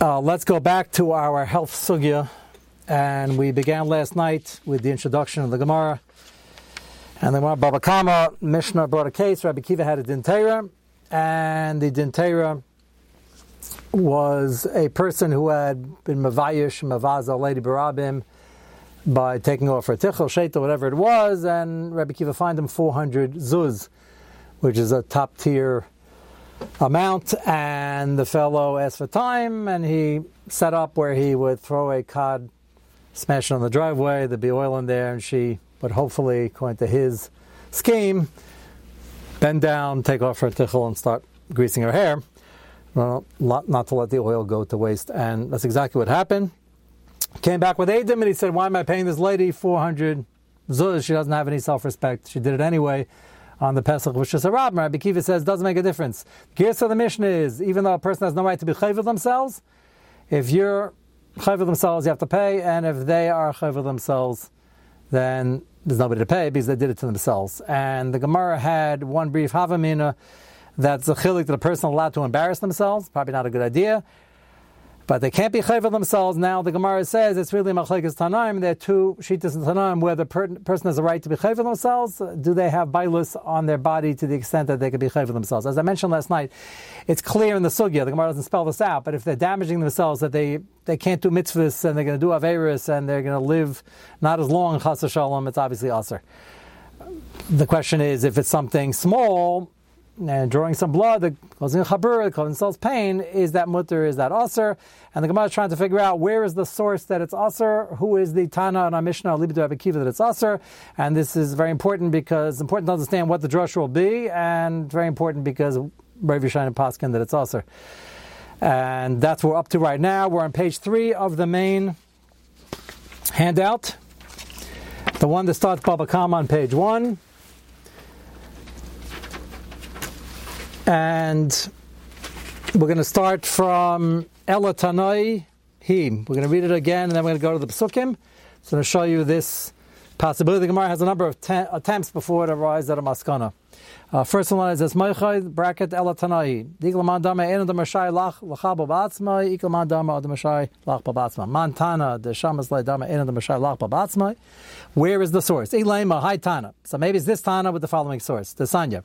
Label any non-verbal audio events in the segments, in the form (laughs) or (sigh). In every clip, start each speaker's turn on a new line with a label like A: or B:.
A: Uh, let's go back to our health sugya, and we began last night with the introduction of the Gemara. And the Gemara Baba Kama Mishnah brought a case. Rabbi Kiva had a dintera, and the dintera was a person who had been mavayish mavaza lady barabim by taking off her tichel sheta whatever it was, and Rabbi Kiva fined him 400 zuz, which is a top tier amount, and the fellow asked for time, and he set up where he would throw a cod, smash it on the driveway, there'd be oil in there, and she would hopefully, according to his scheme, bend down, take off her tichel, and start greasing her hair. Well, not to let the oil go to waste, and that's exactly what happened. Came back with Adam, and he said, "Why am I paying this lady 400 zuz? She doesn't have any self-respect. She did it anyway." On the Pesach, which is a Rabbin. Rabbi Kiva says doesn't make a difference. Gears of the Mishnah is even though a person has no right to be chayv themselves, if you're chayv themselves, you have to pay, and if they are chayv themselves, then there's nobody to pay because they did it to themselves. And the Gemara had one brief havamina that's a chilik that a person allowed to embarrass themselves. Probably not a good idea. But they can't be chayv themselves. Now the Gemara says it's really machlekes tanaim. There are two shitas in tanaim where the per- person has a right to be chayv themselves. Do they have bailus on their body to the extent that they can be chayv themselves? As I mentioned last night, it's clear in the sugya. The Gemara doesn't spell this out, but if they're damaging themselves, that they, they can't do mitzvahs and they're going to do averis and they're going to live not as long chas shalom, it's obviously aser. The question is if it's something small and drawing some blood that causing chabur, causes pain, is that mutter, is that aser? And the Gemara is trying to figure out where is the source that it's aser, who is the Tana and our Mishnah, Libidu Abikiva, that it's aser. And this is very important because it's important to understand what the drush will be, and very important because Rav Yishai and Paskin that it's aser. And that's what we're up to right now. We're on page three of the main handout. The one that starts Baba Kama on page one. And we're going to start from Elatanai Him. We're going to read it again, and then we're going to go to the Psukim. So I'm going to show you this possibility. The Gemara has a number of te- attempts before it arrives at a maskana. Uh, first one is Esmeichai, bracket Elatanai. Diglaman dama en the Mashai lach lachab babatzmai, iklaman dama the Mashai lach babatzmai. Mantana, the Shamas le dama en the Mashai lach. Where is the source? Elema, high Tana. So maybe it's this Tana with the following source. The Sanya.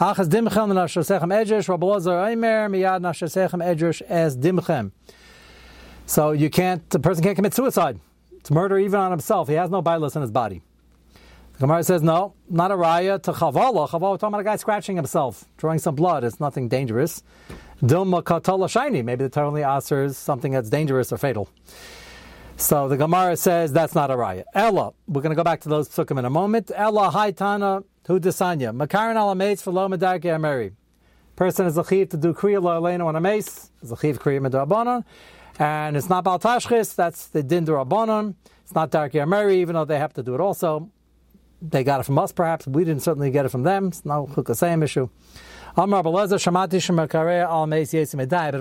A: Achas dimchem nashasechem edrish, Rabbalazar Aimer, miyad nashasechem edrish as dimchem. So you can't, the person can't commit suicide. It's murder even on himself. He has no bilis in his body. Gemara says, no, not a raya to chavala. Chavala, talking about a guy scratching himself, drawing some blood. It's nothing dangerous. Dilma katala shiny. Maybe the Torah only answers something that's dangerous or fatal. So the Gemara says that's not a raya. Ella, we're going to go back to those psukim in a moment. Ella haitana hu desanya. Makarin ala mates for lo medarke Mary. Person is a chiv to do kriya lo elena on a mace. Is a chiv kriya medabanon. And it's not bal tashchis, that's the din durabanon. It's not darke Mary, even though they have to do it also they got it from us, perhaps. We didn't certainly get it from them. It's not the same issue. But if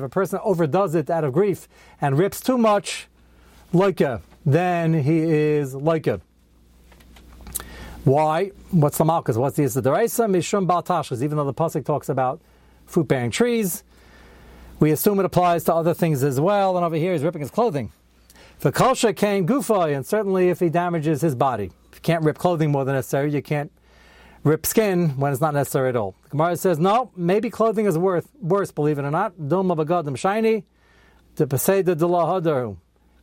A: a person overdoes it out of grief and rips too much, loika, then he is loika. Why? What's the malchus? What's the Deraisa? Mishum Baltashas. Even though the Pasuk talks about fruit bearing trees, we assume it applies to other things as well. And over here, he's ripping his clothing. The Kalsha came Gufay, and certainly if he damages his body you can't rip clothing more than necessary. You can't rip skin when it's not necessary at all. The Gemara says, no, maybe clothing is worth worse, believe it or not. Doma bagadim shiny, to peseda de la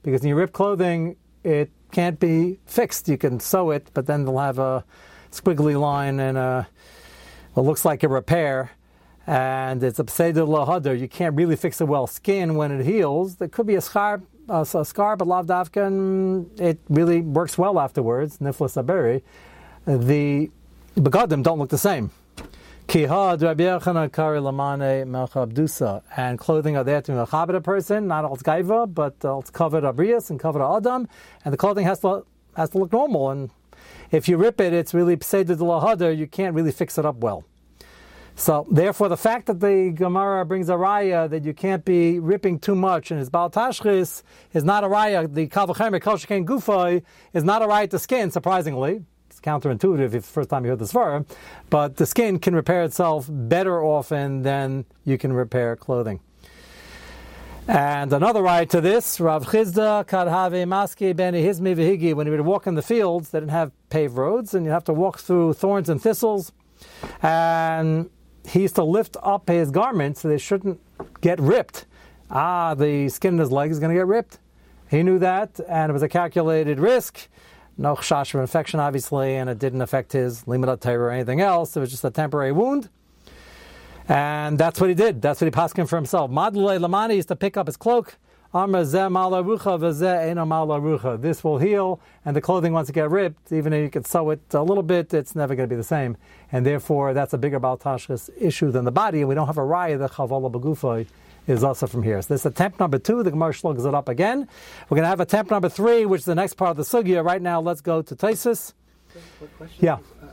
A: Because when you rip clothing, it can't be fixed. You can sew it, but then they'll have a squiggly line and a, what looks like a repair. And it's a peseda lahadar. You can't really fix a well skin when it heals. There could be a scar uh, a scar, but lavdavka, it really works well afterwards. Niflas aberi, the begadim don't look the same. Kihad kari lamane and clothing are there to mechabit a person, not all gaiva, but it's covered abrius and covered adam, and the clothing has to has to look normal. And if you rip it, it's really pseidud lahadar. You can't really fix it up well. So, therefore, the fact that the Gemara brings a raya that you can't be ripping too much and it's Baal Tashchis is not a raya, the Kalvachemer Koshaken Gufay is not a raya to skin, surprisingly. It's counterintuitive if it's the first time you heard this word, but the skin can repair itself better often than you can repair clothing. And another right to this, Rav Chisda Kadhave Maski Beni Hizmi Vihigi, when he would walk in the fields, they didn't have paved roads, and you have to walk through thorns and thistles. And he used to lift up his garments so they shouldn't get ripped. Ah, the skin in his leg is going to get ripped. He knew that, and it was a calculated risk. No chash of infection, obviously, and it didn't affect his limit or anything else. It was just a temporary wound. And that's what he did. That's what he passed for himself. Madlule Lamani used to pick up his cloak. This will heal, and the clothing once it get ripped, even if you could sew it a little bit, it's never going to be the same. And therefore, that's a bigger Baltashkas issue than the body, and we don't have a raya that Chavala Bagufay is also from here. So this is attempt number two. The Gemara slugs it up again. We're going to have attempt number three, which is the next part of the sugya. Right now, let's go to Taisus. Yeah. Uh,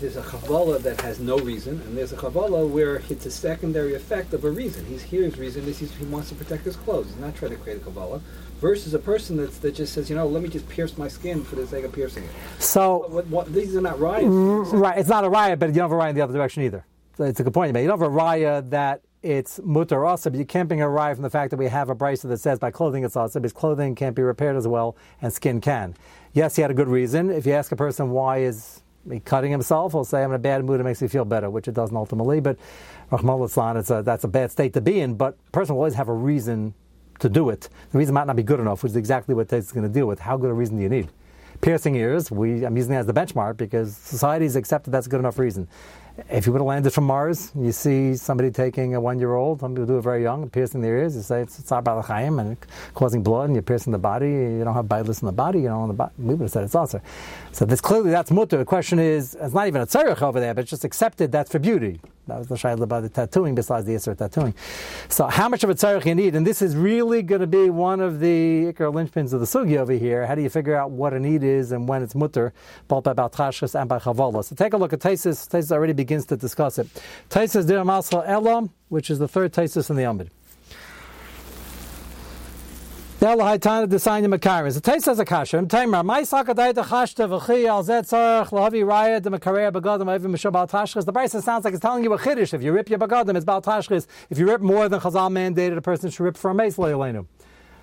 B: there's a chavala that has no reason, and there's a chavala where it's a secondary effect of a reason. He's here, his reason is he wants to protect his clothes. He's not trying to create a chavala. Versus a person that's, that just says, you know, let me just pierce my skin for the sake of piercing it.
A: So
B: what, what, these are not riots.
A: Mm, right, it's not a riot, but you don't have a riot in the other direction either. So it's a good point you made. You don't have a riot that it's mutar also, but you can't bring a riot from the fact that we have a brisa that says by clothing it's also, because clothing can't be repaired as well, and skin can. Yes, he had a good reason. If you ask a person why is cutting himself, he'll say, I'm in a bad mood, it makes me feel better, which it doesn't ultimately. But Rahman it's a, that's a bad state to be in, but a person will always have a reason to do it. The reason might not be good enough, which is exactly what Tate is going to deal with. How good a reason do you need? Piercing ears, we, I'm using it as the benchmark because society's accepted that's a good enough reason. If you would have landed from Mars, you see somebody taking a one year old, some people do it very young, piercing their ears, you say it's Tsar Balachayim and causing blood, and you're piercing the body, you don't have bilis in the body, you don't the body. We would have said it's also. So this clearly that's mutter. The question is, it's not even a tzarech over there, but it's just accepted that's for beauty. That was the shayla about the tattooing, besides the Isser tattooing. So, how much of a tzarech you need? And this is really going to be one of the ikar linchpins of the sugi over here. How do you figure out what a need is and when it's mutter, both by Baltrashkas and by Chavala? So, take a look at Taisis. Taisis already begins to discuss it. Taisis dir masal elam, which is the third Taisis in the Amid. Del Haitana design the Makarim. The taste as a kasha. Timer. My sakadai the chashta v'chi al zet tzarech lahavi raya the Makareya bagadim even mishal bal tashchis. The Brisa sounds like it's telling you a chiddush. If you rip your bagadim, it's bal tashchis. If you rip more than Chazal mandated, a person should rip for a mace leilenu.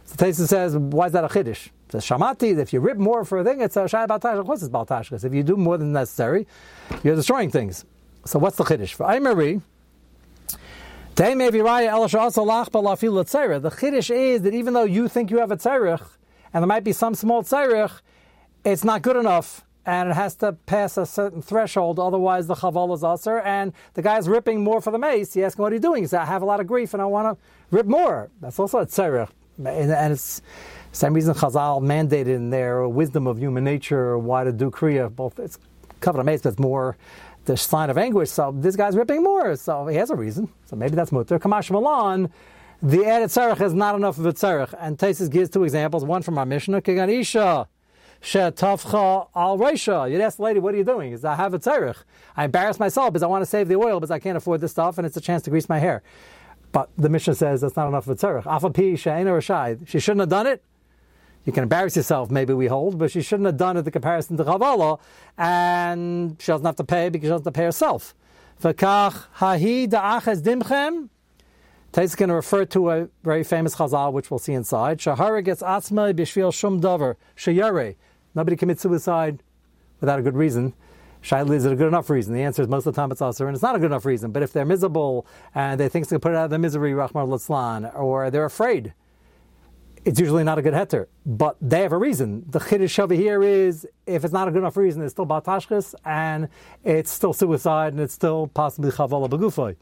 A: So Taisa says, why is that a chiddush? Says shamati. If you rip more for a thing, it's a shay bal tashchis. Of course, it's bal tashchis. If you do more than necessary, you're destroying things. So what's the chiddush? For Aimari. The chiddush is that even though you think you have a tzarech, and there might be some small tzarech, it's not good enough, and it has to pass a certain threshold, otherwise the chaval is usher, and the guy's ripping more for the mace. You ask him, what are you doing? He says, I have a lot of grief, and I want to rip more. That's also a tzarech. And it's same reason Chazal mandated in their wisdom of human nature why to do kriya. Both it's covered a mace, but it's more the sign of anguish. So this guy's ripping more. So he has a reason. So maybe that's mutter. Kamash Malan, the added tzarech is not enough of a tzarech. And Taisus gives two examples. One from our Mishnah, Kiganisha. Shetavcha al Reisha. You'd ask the lady, what are you doing? Is I have a tzarech. I embarrass myself because I want to save the oil because I can't afford this stuff and it's a chance to grease my hair. But the Mishnah says that's not enough of a tzarech. Afapi she'ena rashai. She shouldn't have done it. You can embarrass yourself, maybe we hold, but she shouldn't have done it the comparison to Chavala, and she doesn't have to pay because she doesn't have to pay herself. V'kach hahi da'aches dimchem. Going to refer to a very famous Chazal, which we'll see inside. Shahara gets atzma b'shvil shum davar shayare. Nobody commits suicide without a good reason. Is it a good enough reason? The answer is most of the time it's also, and it's not a good enough reason. But if they're miserable and they think they can put out of their misery, Rahman Latzlan, or they're afraid, it's usually not a good heter. But they have a reason. The chiddush over here is if it's not a good enough reason, it's still batashkis and it's still suicide and it's still possibly chavala begufay.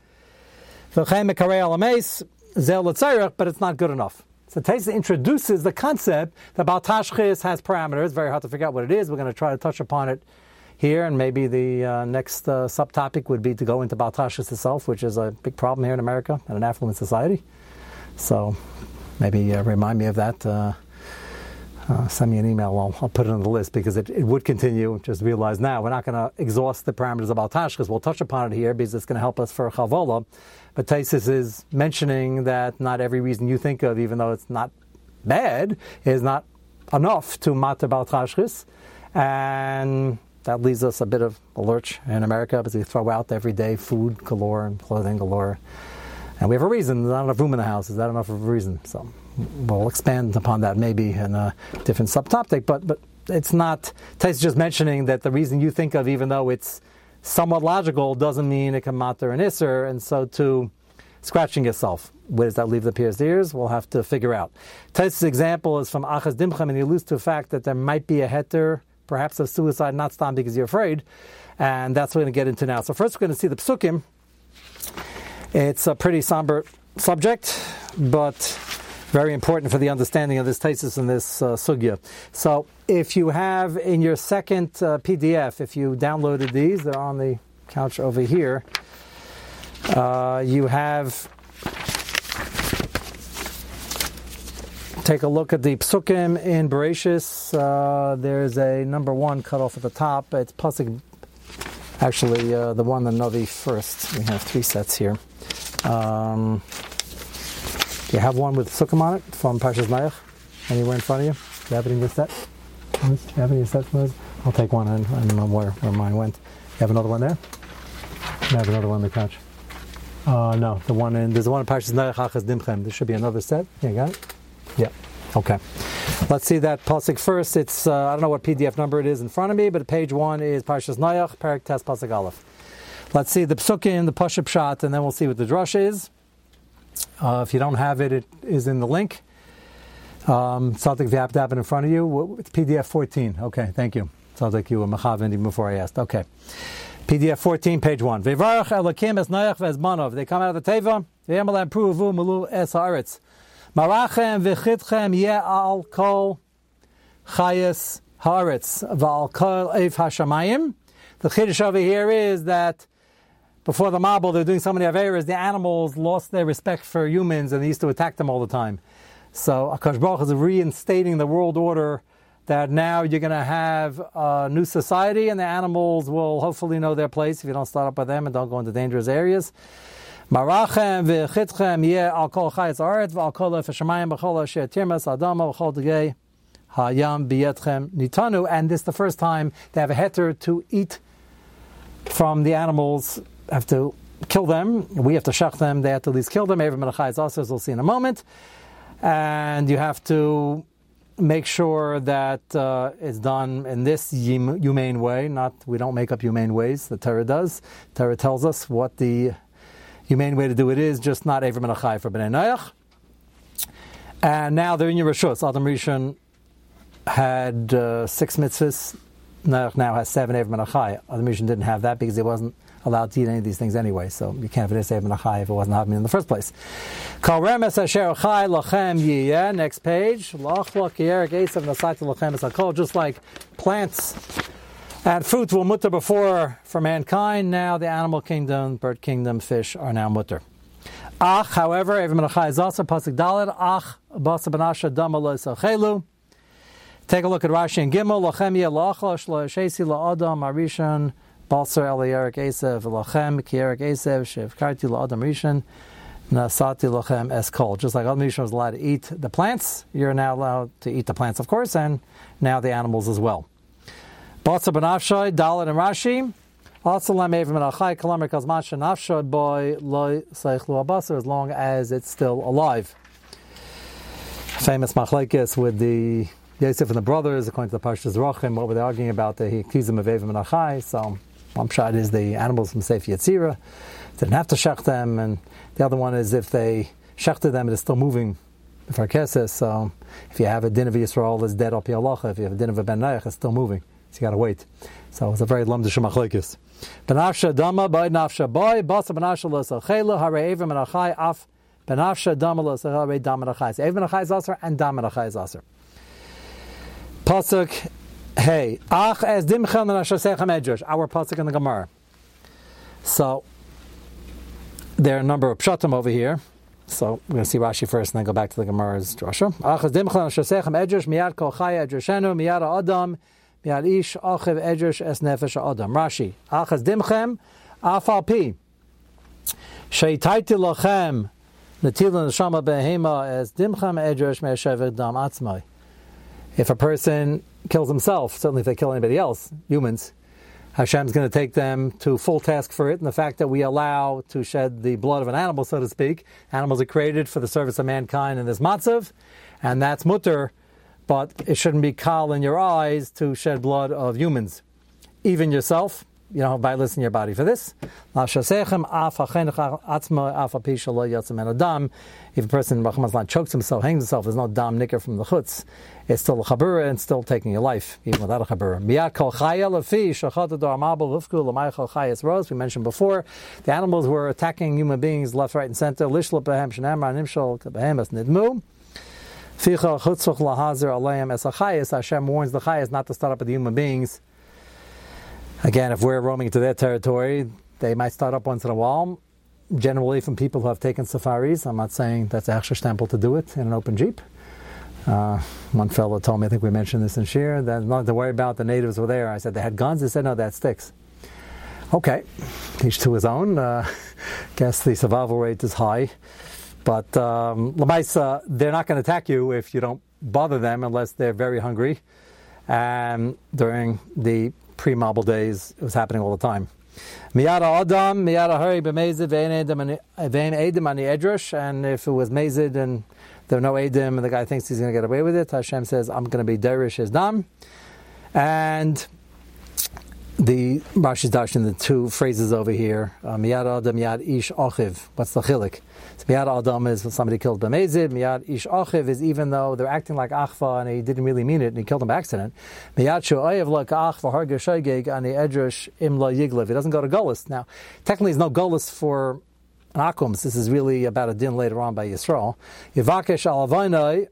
A: But it's not good enough. So Taisa introduces the concept that Baltashchis has parameters. Very hard to figure out what it is. We're going to try to touch upon it here, and maybe the uh, next uh, subtopic would be to go into Baltashchis itself, which is a big problem here in America and an affluent society. So maybe uh, remind me of that. Uh, uh, send me an email. I'll, I'll, put it on the list because it, it would continue. Just realize now we're not going to exhaust the parameters of Altash because we'll touch upon it here because it's going to help us for Chavola. But Taisis is mentioning that not every reason you think of, even though it's not bad, is not enough to matter Baltashkis. And that leaves us a bit of a lurch in America because we throw out every day food galore and clothing galore And we have a reason. There's not enough room in the house. Is that enough of a reason? So we'll expand upon that maybe in a different subtopic. But but it's not. Tais just mentioning that the reason you think of, even though it's somewhat logical, doesn't mean it can matter an isser. And so to scratching yourself. Where does that leave the pierced ears? We'll have to figure out. Tais' example is from Achaz Dimchem, and he alludes to the fact that there might be a heter, perhaps of suicide, not stam because you're afraid. And that's what we're going to get into now. So first we're going to see the psukim. It's a pretty somber subject, but very important for the understanding of this thesis and this uh, sugya. So if you have in your second uh, PDF, if you downloaded these, they're on the couch over here. Uh, you have take a look at the psukim in Bereshis. Uh, there's a number one cut off at the top. It's pasuk, actually uh, the one the Navi first. We have three sets here. Um, you have one with psukim on it from Parshas Nayach. Anywhere in front of you? Do you have it in your set? Do you have any sets? I'll take one and I don't know where, where mine went. You have another one there? I have another one on the couch. Uh, no, the one in there's the one in Parshas Nayach Achaz Dimchem. There should be another set. You got it. Yeah. Okay. Let's see that pasuk first. It's uh, I don't know what PDF number it is in front of me, but page one is Parshas Nayach, Parak Tes Pasuk Aleph. Let's see the psukim, the Pashup shot, and then we'll see what the drush is. Uh, if you don't have it, it is in the link. Um, if you have to have it in front of you. It's PDF 14. Okay, thank you. Sounds like you were machavin even before I asked. Okay. PDF 14, page 1. Vevarach elakim es nayach vezmanov. They come out of the teva. Ve'emelam pruvu mulu es haaretz. Marachem v'chitchem ye al kol chayes haaretz v'al kol eif hashamayim. The chiddush over here is that before the Mabul, they're doing so many averas, the animals lost their respect for humans and they used to attack them all the time. So Akash Baruch is reinstating the world order that now you're going to have a new society and the animals will hopefully know their place if you don't start up with them and don't go into dangerous areas. Marachem v'chitchem yeh al kol chayetz aret v'al kol efeshamayim b'chol asher tirmas adama v'chol degei hayam b'yetchem nitanu. And this is the first time they have a heter to eat from the animals, have to kill them. We have to shach them. They have to at least kill them. Every menachai also, as we'll see in a moment. And you have to make sure that uh, it's done in this humane way. Not we don't make up humane ways. The Torah does. Torah tells us what the humane way to do it is. Just not Avram and Achai for Bnei Noach. And now they're in your Rishus. Adam Rishon had uh, six mitzvahs. Noach now has seven Avram and Achai. Adam Rishon didn't have that because he wasn't allowed to eat any of these things anyway. So you can't have it and Achai if it wasn't happening in the first place. Next page. Just like plants and fruit will mutter before for mankind. Now the animal kingdom, bird kingdom, fish are now mutter. Ach, however, Evim Menachai is also pasuk dalid. Ach basa benasha dama lo Take a look at Rashi and Gimel. Lachem yeh lachla shlo shesi la'adam arishan balser eliyarik esev lachem kierik esev shevkarti la'adam rishon. Nasati lochem eskol. Just like Adam Rishon was allowed to eat the plants, you're now allowed to eat the plants, of course, and now the animals as well. Batsa benafshay, Dalit and Rashi. Also, lam evim achai kalamer kazmasha nafshay boy loy seichlu abasar as long as it's still alive. Famous machlekes with the Yosef and the brothers, according to the Parshas Rochim, what were they arguing about? That He accused them of evim and achai. So, one shot is the animals from Sefer Yetzirah didn't have to shech them, and the other one is if they shechted them, it is still moving for keses. So if you have a din of Yisrael that's dead al pi if you have a din of a ben Nayach, it's still moving. So you got to wait. So it's a very lamdish machlekes. Benafsha dama by nafsha boy basa benafsha l'sachela hare evim and achai af benafsha dama l'sachela dam and achai. So evim and achai is and dam and achai is aser. Pasuk hey ach as dimchel and ashasechem edrash. Our pasuk in the Gemara. So there are a number of pshatim over here. So we're going to see Rashi first and then go back to the Gemara's drasha. Achaz dimchlan shasechem edrash miyad kol chaya edrashenu miyad adam miyad ish achiv edrash es nefesh adam. Rashi. Achaz dimchem afal pi. Sheitaiti behema as dimchem me'ashevet dam atzmai. If a person kills himself, certainly if they kill anybody else, humans, Hashem's going to take them to full task for it, and the fact that we allow to shed the blood of an animal, so to speak. Animals are created for the service of mankind in this matzav, and that's mutter, but it shouldn't be kal in your eyes to shed blood of humans. Even yourself, you have violence in your body for this. If a person chokes himself, hangs himself, there's no dam nicker from the chutz. It's still a chabura and still taking your life, even without a chabura. We mentioned before, the animals were attacking human beings left, right, and center. Hashem warns the chayas not to start up with human beings Again, if we're roaming into their territory, they might start up once in a while. Generally, from people who have taken safaris, I'm not saying that's actually temple to do it in an open jeep. Uh, one fellow told me, I think we mentioned this in Shir, that nothing to worry about. The natives were there. I said they had guns. They said no, that sticks. Okay, each to his own. Uh, (laughs) guess the survival rate is high, but um, Lamaisa, they're not going to attack you if you don't bother them unless they're very hungry. And during the pre-Mabul days, it was happening all the time. Miyada Adam, Miyada Hari b'mezid ve'en edim ani edrush, and if it was mezid and there are no edim, and the guy thinks he's going to get away with it, Hashem says, I'm going to be derish his dam. And the Rashi's dash in the two phrases over here, uh, Miyad Adam, Miyad Ish Achiv. What's the chilik? Miyad Adam is somebody killed B'mezid. Miyad Ish Achiv is even though they're acting like Achva and he didn't really mean it and he killed him by accident. Miyad Shu'ayev like Achva Harga Shaygeg ani Edrash Imla Yiglev. He doesn't go to Golis. Now, technically, there's no Golis for Akums. This is really about a din later on by Yisrael. Yivakesh Alavainai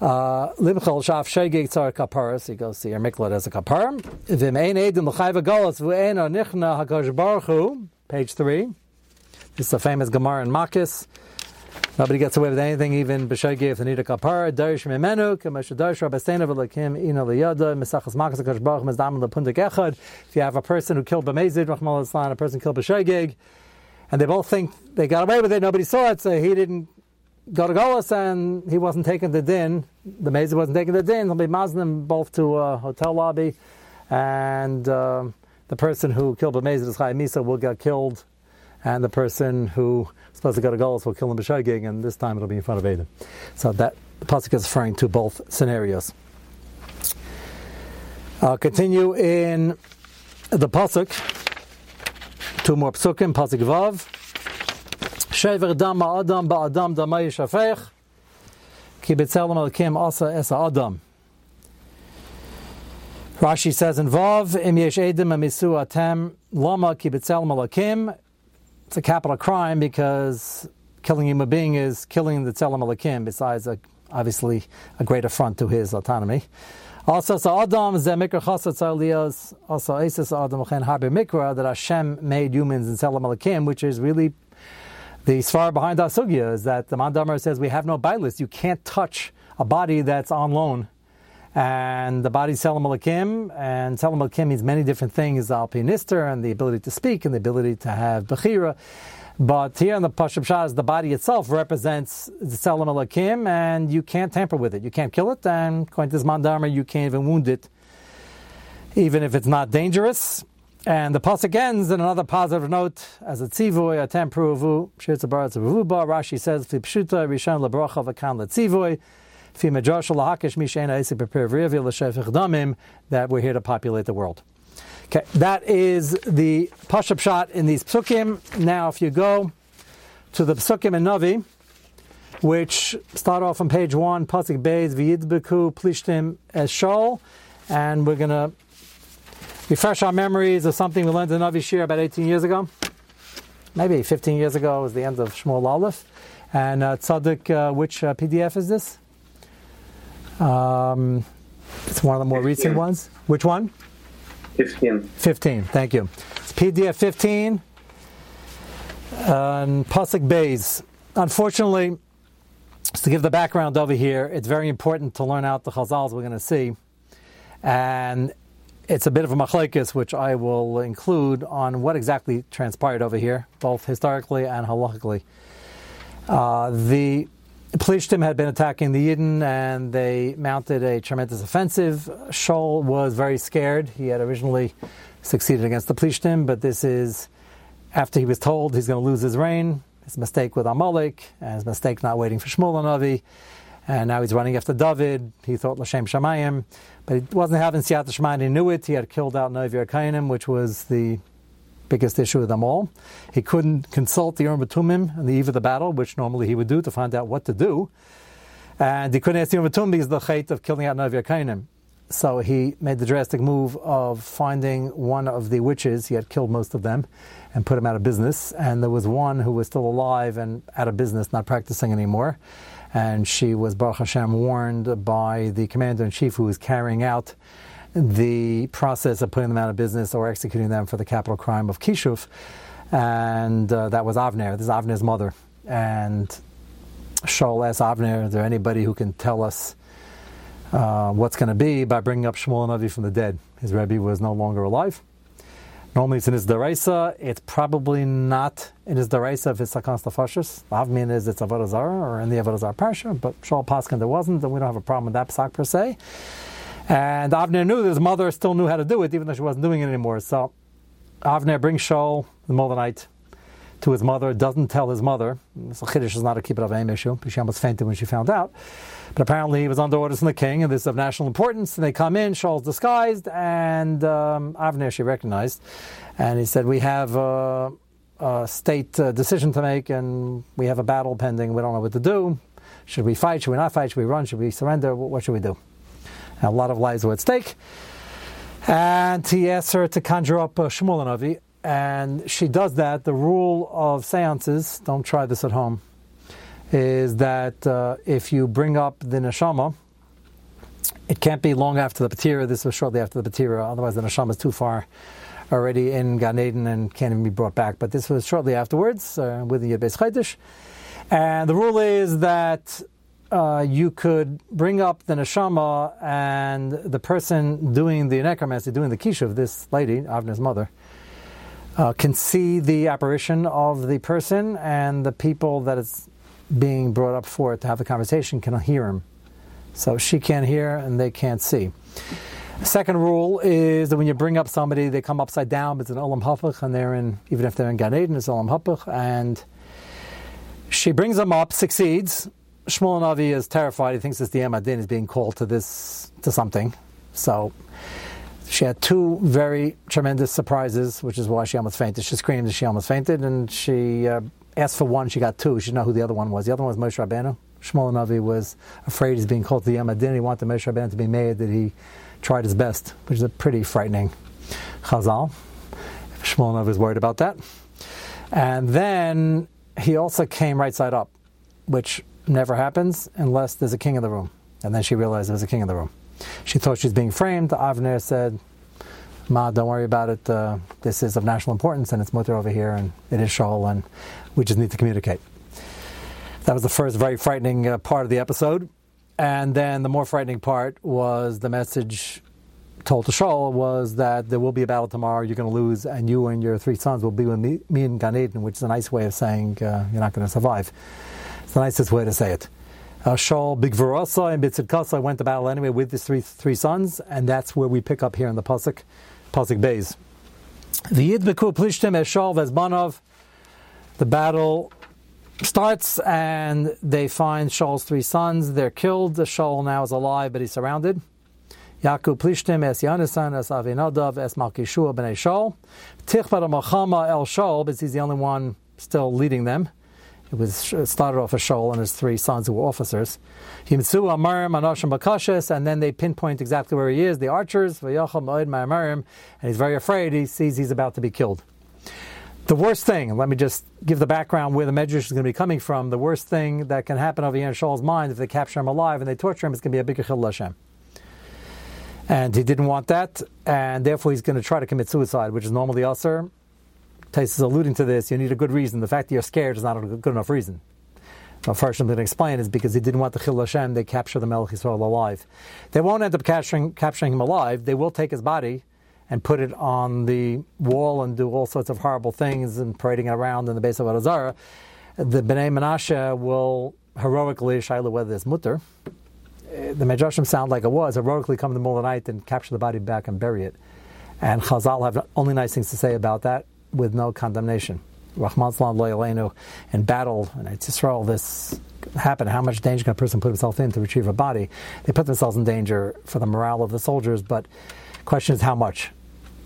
A: uh, Limchel shaf shegeg tzar kaparas. He goes to your miklat as a kapar. Vim ein edim l'chayva golas v'ein nichna hakadosh baruch. Page three. Is a famous Gemara in Makis. Nobody gets away with anything, even b'shegeg if they need a kapara. Darish mimenu k'mesh darish rabbeinu v'lekim ina liyada misachas Makis hakadosh baruch lepundik echad. If you have a person who killed b'mezid, rachmal a person killed b'shegeg, and they both think they got away with it, nobody saw it, so he didn't go to Golas and he wasn't taking the din, the Mesa wasn't taking the din, he'll be maznim both to a hotel lobby, and um, the person who killed the Mesa, Chai Misa, will get killed, and the person who is supposed to go to Golas will kill him b'shagig, and this time it'll be in front of Adam. So that the pasuk is referring to both scenarios. I'll continue in the pasuk. Two more psukim, pasuk vav. Shever dam adam ba'adam damay shafech. Ki betzelem alkim asa es adam. Rashi says in Vav, im yesh edim amisu atem lama ki betzelem alakim. It's a capital crime because killing a human being is killing the tzelem alakim, besides a, obviously a great affront to his autonomy. Also, so Adam ze mikra chasat tzalios, also Isis Adam chen harbe mikra, that Hashem made humans in tzelem alakim, which is really the svar behind that sugya is that the Mandamar says we have no bailis. You can't touch a body that's on loan. And the body Selam Alakim, and Selam Alakim means many different things, Al Pianister, and the ability to speak, and the ability to have Bechira. But here in the Pashab Shaz, the body itself represents the Selam Alakim, and you can't tamper with it. You can't kill it, and according to this you can't even wound it, even if it's not dangerous. And the pasuk ends in another positive note as a tzivoy, a tempruvu, shirtza baratz avuba. Rashi says, "Pshuta rishon lebracha v'kan letzivoy." That we're here to populate the world. Okay, that is the Pashup shot in these psukim. Now, if you go to the psukim in Navi, which start off on page one, pasuk beis v'yidbeku plishtim es shol, and we're going to refresh our memories of something we learned in Navi Shir about 18 years ago. Maybe 15 years ago was the end of Shmuel Aleph. And uh, Tzaddik, uh, which uh, PDF is this? Um, it's one of the more 15. recent ones. Which one?
C: 15.
A: 15, thank you. It's PDF 15 and Pasuk Bays. Unfortunately, to give the background over here, it's very important to learn out the chazals we're going to see. And it's a bit of a machlekes, which I will include on what exactly transpired over here, both historically and halachically. Uh, the Plishtim had been attacking the Yidden and they mounted a tremendous offensive. Shaul was very scared. He had originally succeeded against the Plishtim, but this is after he was told he's going to lose his reign, his mistake with Amalek, and his mistake not waiting for Shmuel Navi, and now he's running after David. He thought Lashem Shamayim, but he wasn't having Siyat Shemaim. He knew it. He had killed out Novi Kainim, which was the biggest issue of them all. He couldn't consult the Urim Tumim on the eve of the battle, which normally he would do to find out what to do. And he couldn't ask the Urim Tumim because the chait of killing out Navi Kainim. So he made the drastic move of finding one of the witches. He had killed most of them and put them out of business. And there was one who was still alive and out of business, not practicing anymore. And she was, Baruch Hashem, warned by the commander in chief who was carrying out the process of putting them out of business or executing them for the capital crime of Kishuf. And uh, that was Avner. This is Avner's mother. And Shaul asked Avner, is there anybody who can tell us uh, what's going to be by bringing up Shmuel Navi from the dead? His Rebbe was no longer alive. Normally it's in his Daraisa. It's probably not in his Daraisa if it's Sakans Tafashis. Avmin is it's Avodah Zarah or in the Avodah Zarah Parsha, but Shaul Paskin there wasn't, and we don't have a problem with that Psak per se. And Avner knew that his mother still knew how to do it, even though she wasn't doing it anymore. So Avner brings Shaul in the middle of the night to his mother, doesn't tell his mother. So Chiddush is not a keep it of aim issue. She almost fainted when she found out. But apparently he was under orders from the king, and this is of national importance. And they come in, Shaul's disguised, and um, Avner she recognized. And he said, We have a, a state uh, decision to make, and we have a battle pending. We don't know what to do. Should we fight? Should we not fight? Should we run? Should we surrender? What should we do? A lot of lives were at stake. And he asks her to conjure up uh, Shmuel and she does that. The rule of seances, don't try this at home, is that uh, if you bring up the neshama, it can't be long after the patira. This was shortly after the patira, otherwise the neshama is too far already in Gan Eden and can't even be brought back. But this was shortly afterwards uh, with the Chaydish. And the rule is that uh, you could bring up the neshama and the person doing the necromancy, doing the kishuf, this lady, Avner's mother, uh, can see the apparition of the person, and the people that is being brought up for to have the conversation can hear him. So she can't hear and they can't see. Second rule is that when you bring up somebody, they come upside down. It's an olam hapach, and they're in even if they're in Gan Eden, it's olam hapach, and she brings them up, succeeds, Shmuel Navi is terrified. He thinks it's the Emadin is being called to this to something. So she had two very tremendous surprises, which is why she almost fainted. She screamed and she almost fainted, and she uh, asked for one. She got two. She didn't know who the other one was. The other one was Moshe Rabbeinu. Shmuel Navi was afraid he's being called to the Emadin. He wanted Moshe Rabbeinu to be made that he tried his best, which is a pretty frightening chazal. Shmuel Navi was worried about that. And then he also came right side up, which never happens unless there's a king in the room. And then she realized there was a king in the room. She thought she was being framed. Avner said, Ma, don't worry about it. Uh, this is of national importance and it's mutter over here and it is Shaul and we just need to communicate. That was the first very frightening uh, part of the episode. And then the more frightening part was the message told to Shaul was that there will be a battle tomorrow, you're going to lose, and you and your three sons will be with me, me in Gan Eden, which is a nice way of saying uh, you're not going to survive. It's the nicest way to say it. Uh, Shaul Bigvarasa and Bitzidkasa went to battle anyway with his three three sons, and that's where we pick up here in the pasuk, pasuk Beis. The Yid Beku Plishtim as Shaul Vezbanov. The battle starts, and they find Shaul's three sons. They're killed. Shaul now is alive, but he's surrounded. Yaakov Plishtim es Yanisan es Avinadav es Malkishua b'nei Shaul. Tichbar Machama el Shaul, but he's the only one still leading them. It was started off as Shaul and his three sons who were officers. Himtsu Amarim Anoshim Bakashis, and then they pinpoint exactly where he is, the archers, and he's very afraid. He sees he's about to be killed. The worst thing, let me just give the background where the Medrash is going to be coming from. The worst thing that can happen over here in Shaul's mind if they capture him alive and they torture him is going to be a big Chil Hashem. And he didn't want that, and therefore he's going to try to commit suicide, which is normally usher. Tais is alluding to this. You need a good reason. The fact that you're scared is not a good enough reason. So first I'm going to explain is because he didn't want the Chil Hashem, they capture the Melech Yisrael alive. They won't end up capturing, capturing him alive. They will take his body and put it on the wall and do all sorts of horrible things and parading it around in the base of Arazara. The Bnei Menashe will heroically, Shiloh, whether it's mutter, eh, the Medrashim sound like it was heroically come in the middle of the night and capture the body back and bury it. And Chazal have only nice things to say about that with no condemnation. Rahman in battle, and it's Israel, this happened. How much danger can a person put himself in to retrieve a body? They put themselves in danger for the morale of the soldiers, but question is how much.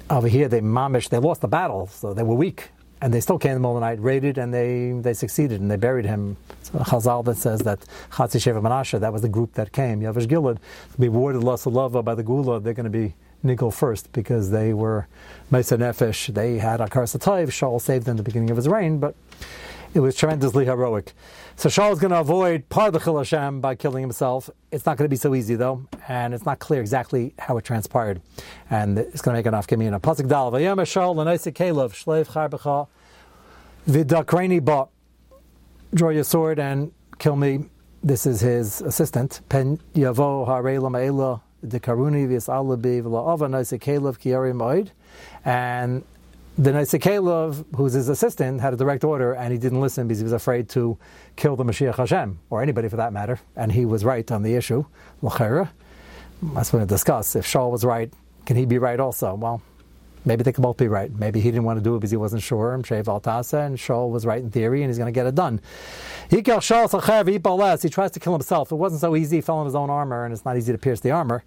A: Over here, they mamish, they lost the battle, so they were weak and they still came in the middle of the night, raided, and they, they succeeded, and they buried him. So Chazal that says that Chatzi Sheva Menashe, that was the group that came. Yavish Gilad, be awarded love by the Gula, they're going to be Nigel first because they were Mesa Nefesh. They had Akar Satayv. Shaul saved them at the beginning of his reign, but it was tremendously heroic. So Shaul is going to avoid part of the Chil Hashem by killing himself. It's not going to be so easy though, and it's not clear exactly how it transpired. And it's going to make enough Gemina. Pasuk Dal Vayam Shaul Lanaisa Kalev Shleif Charbecha Vidakreni Ba. Draw your sword and kill me. This is his assistant. Pen Yavo Hare Lamaela Dekaruni Vis Alabi V'La'ava Naisa Kalev Kiari Moed. And the Nisakalov, who's his assistant, had a direct order and he didn't listen because he was afraid to kill the Mashiach Hashem, or anybody for that matter. And he was right on the issue. L'chera. That's what we discuss. If Shaul was right, can he be right also? Well, maybe they could both be right. Maybe he didn't want to do it because he wasn't sure. And Shaul was right in theory and he's going to get it done. He tries to kill himself. It wasn't so easy. He fell on his own armor and it's not easy to pierce the armor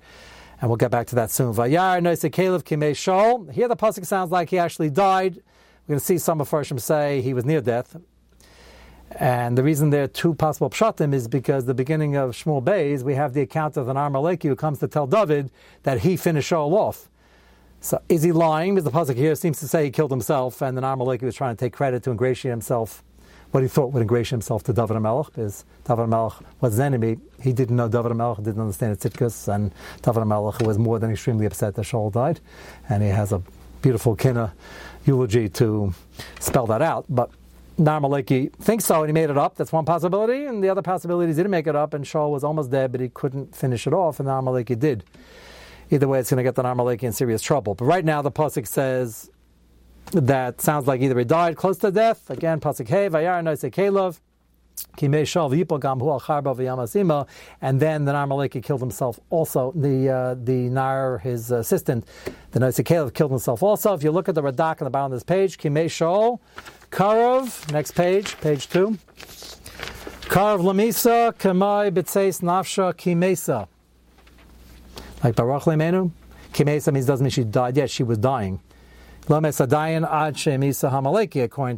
A: and we'll get back to that soon. Vayar noise Caleb kimei shol. Here the pasuk sounds like he actually died. We're going to see some of Farshim say he was near death. And the reason there are two possible pshatim is because the beginning of Shmuel Beis, we have the account of an Amaleki who comes to tell David that he finished Shaul off. So is he lying? Because the pasuk here seems to say he killed himself, and the Amaleki was trying to take credit to ingratiate himself what he thought would ingratiate himself to David HaMelech, because David HaMelech was his enemy. He didn't know David HaMelech, didn't understand Tzitkus, and David HaMelech was more than extremely upset that Shaul died, and he has a beautiful kinna eulogy to spell that out. But Narmaleki thinks so, and he made it up. That's one possibility, and the other possibility is he didn't make it up, and Shaul was almost dead, but he couldn't finish it off, and Narmaleki did. Either way, it's going to get the Narmaleki in serious trouble. But right now, the pasuk says that sounds like either he died close to death. Again, pasuk hey vayar noise kelov. And then the Narmaleki killed himself also. The uh, the Nar, his assistant, the Noise Caleb killed himself also. If you look at the Radak on the bottom of this page, Kimei Shol, Karov, next page, page two. Karov Lamisa, Kamai Bitseis Nafsha Kimesa. Like Baruch Lemenu. Kimesa means doesn't mean she died. Yes, she was dying. According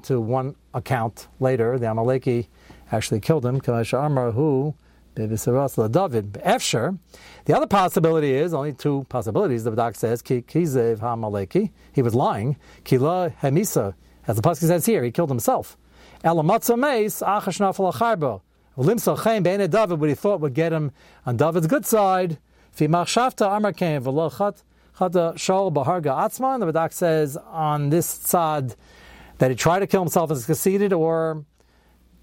A: to one account later, the Amaleki actually killed him. who David. Fsher. The other possibility is only two possibilities. The Radak says Kizev Hamaleki. He was lying. Kila Hemisa, as the pasuk says here, he killed himself. Elamatza Meis Achashnafal Acharbo. David, what he thought would get him on David's good side. Amar Kain V'Lochat Chada Shaul Baharga Atzman. The Radak says on this tzad that he tried to kill himself and succeeded, or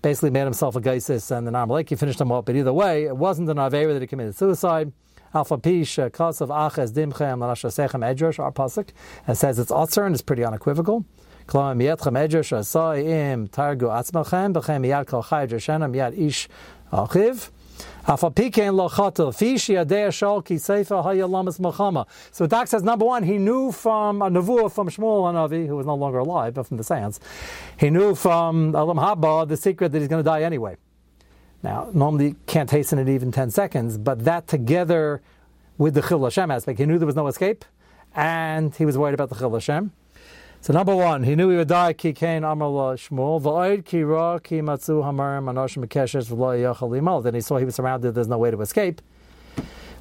A: basically made himself a geisis and the Amaleki finished him off. But either way, it wasn't an Avera that he committed suicide. Alpha Pish, Kasav Aches Dimchem, Lanasha Sechem our Pasuk, and says it's Otzer and it's pretty unequivocal. Klam Yetchem Edrash, Asai Targu Atzmachem, Bechem Yad Kal Chai Yad Ish Achiv. So Doc says, number one, he knew from a Nevuah from Shmuel Hanavi, who was no longer alive, but from the Sands, he knew from Alam Haba the secret that he's going to die anyway. Now, normally you can't hasten it even 10 seconds, but that together with the Chil Hashem aspect, he knew there was no escape, and he was worried about the Chil Hashem. So number one, he knew he would die. Ki kain amar Shmuel. V'oid ki ra ki matzu hamarim anoshim mekeshes v'lo yachal limal. Then he saw he was surrounded. There's no way to escape.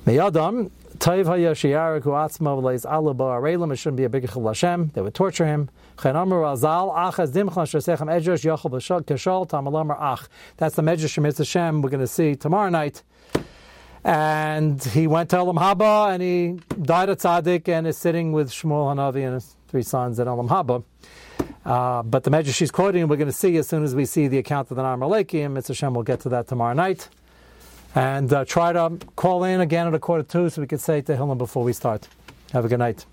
A: Meyadam tayv hayashiyarik hu atzma v'leis alaba arelim. It shouldn't be a big chil Hashem. They would torture him. Chen amar azal achaz dimchan shesechem edrosh yachal b'shal kashal tamalamar ach. That's the medrash from Hashem. We're going to see tomorrow night. And he went to Elam Haba and he died at Tzaddik and is sitting with Shmuel Hanavi and his three sons at Olam Haba. Uh, but the Medrash she's quoting, we're going to see as soon as we see the account of the Nar and Mitzvah Hashem will get to that tomorrow night. And uh, try to call in again at a quarter two so we can say to Tehillim before we start. Have a good night.